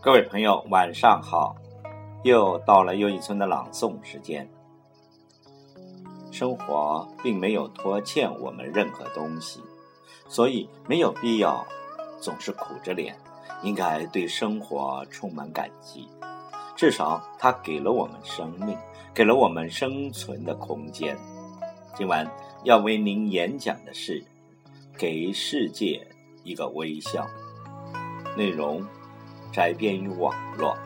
各位朋友，晚上好！又到了又一村的朗诵时间。生活并没有拖欠我们任何东西，所以没有必要总是苦着脸。应该对生活充满感激，至少它给了我们生命，给了我们生存的空间。今晚要为您演讲的是：给世界一个微笑。内容。摘编于网络。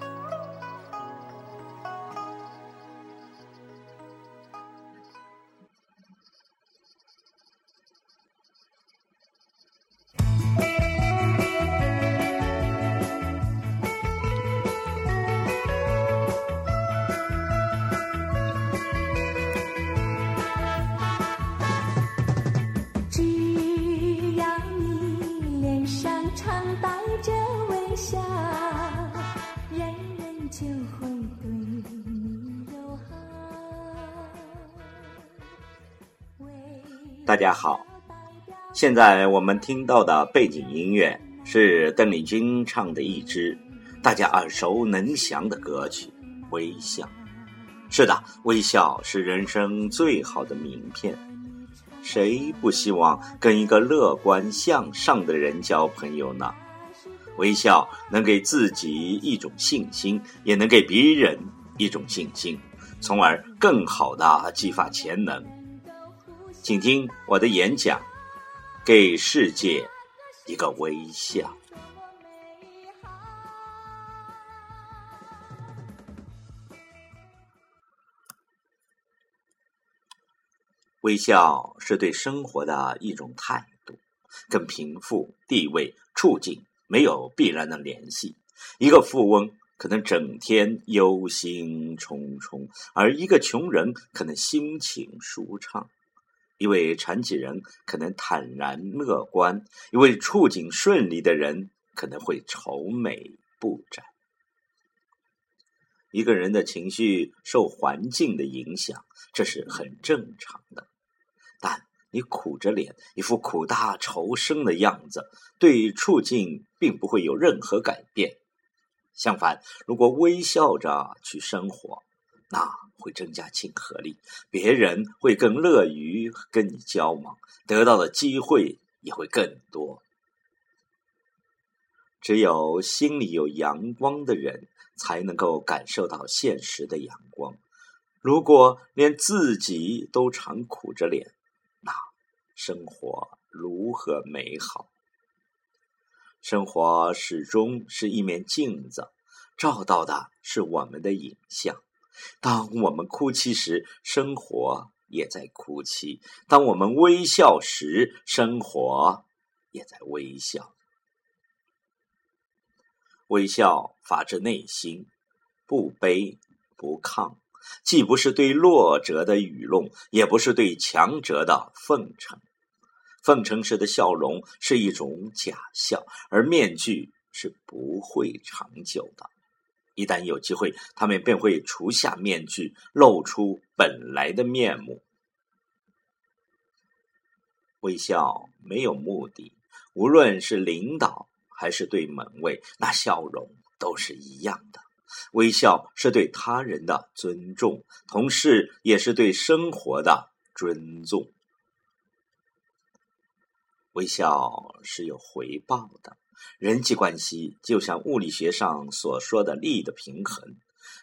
大家好，现在我们听到的背景音乐是邓丽君唱的一支大家耳熟能详的歌曲《微笑》。是的，微笑是人生最好的名片。谁不希望跟一个乐观向上的人交朋友呢？微笑能给自己一种信心，也能给别人一种信心，从而更好的激发潜能。请听我的演讲，给世界一个微笑。微笑是对生活的一种态度，跟贫富、地位、处境没有必然的联系。一个富翁可能整天忧心忡忡，而一个穷人可能心情舒畅。一位残疾人可能坦然乐观，一位处境顺利的人可能会愁眉不展。一个人的情绪受环境的影响，这是很正常的。但你苦着脸，一副苦大仇深的样子，对处境并不会有任何改变。相反，如果微笑着去生活，那会增加亲和力，别人会更乐于跟你交往，得到的机会也会更多。只有心里有阳光的人，才能够感受到现实的阳光。如果连自己都常苦着脸，那生活如何美好？生活始终是一面镜子，照到的是我们的影像。当我们哭泣时，生活也在哭泣；当我们微笑时，生活也在微笑。微笑发自内心，不卑不亢，既不是对弱者的愚弄，也不是对强者的奉承。奉承时的笑容是一种假笑，而面具是不会长久的。一旦有机会，他们便会除下面具，露出本来的面目。微笑没有目的，无论是领导还是对门卫，那笑容都是一样的。微笑是对他人的尊重，同时也是对生活的尊重。微笑是有回报的。人际关系就像物理学上所说的力的平衡，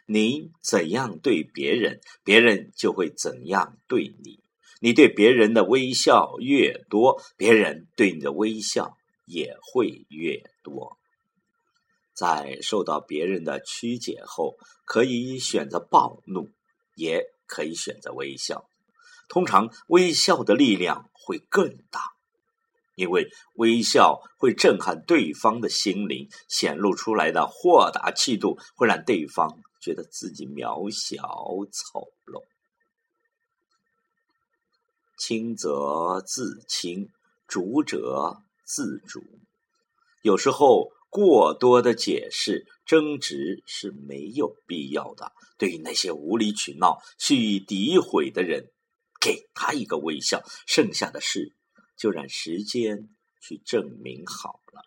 你怎样对别人，别人就会怎样对你。你对别人的微笑越多，别人对你的微笑也会越多。在受到别人的曲解后，可以选择暴怒，也可以选择微笑。通常，微笑的力量会更大。因为微笑会震撼对方的心灵，显露出来的豁达气度会让对方觉得自己渺小丑陋。轻则自轻，主者自主。有时候过多的解释、争执是没有必要的。对于那些无理取闹、蓄意诋毁的人，给他一个微笑，剩下的事。就让时间去证明好了。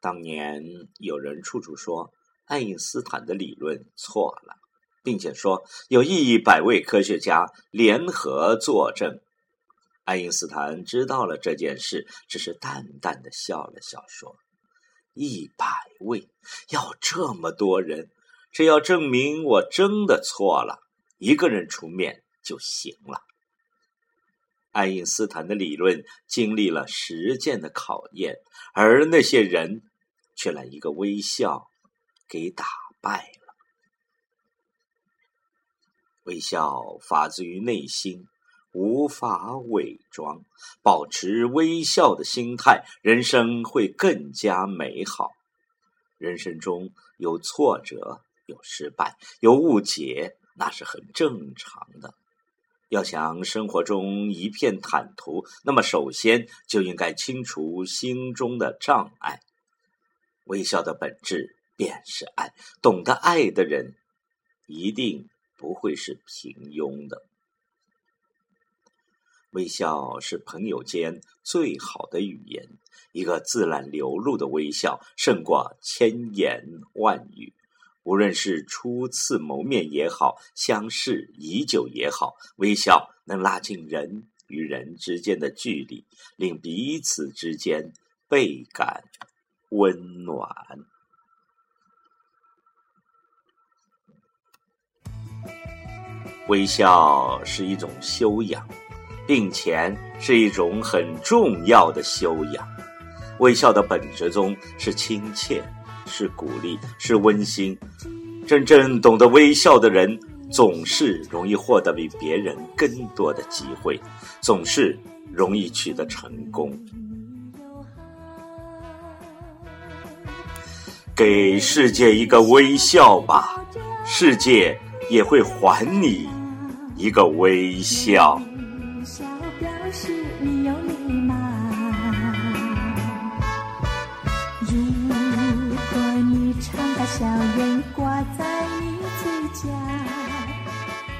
当年有人处处说爱因斯坦的理论错了，并且说有一百位科学家联合作证。爱因斯坦知道了这件事，只是淡淡的笑了笑，说：“一百位，要这么多人，这要证明我真的错了，一个人出面就行了。”爱因斯坦的理论经历了实践的考验，而那些人却来一个微笑给打败了。微笑发自于内心，无法伪装。保持微笑的心态，人生会更加美好。人生中有挫折，有失败，有误解，那是很正常的。要想生活中一片坦途，那么首先就应该清除心中的障碍。微笑的本质便是爱，懂得爱的人一定不会是平庸的。微笑是朋友间最好的语言，一个自然流露的微笑胜过千言万语。无论是初次谋面也好，相识已久也好，微笑能拉近人与人之间的距离，令彼此之间倍感温暖。微笑是一种修养，并且是一种很重要的修养。微笑的本质中是亲切。是鼓励，是温馨。真正懂得微笑的人，总是容易获得比别人更多的机会，总是容易取得成功。给世界一个微笑吧，世界也会还你一个微笑。笑颜挂在你嘴角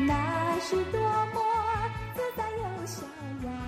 那是多么自在又逍遥。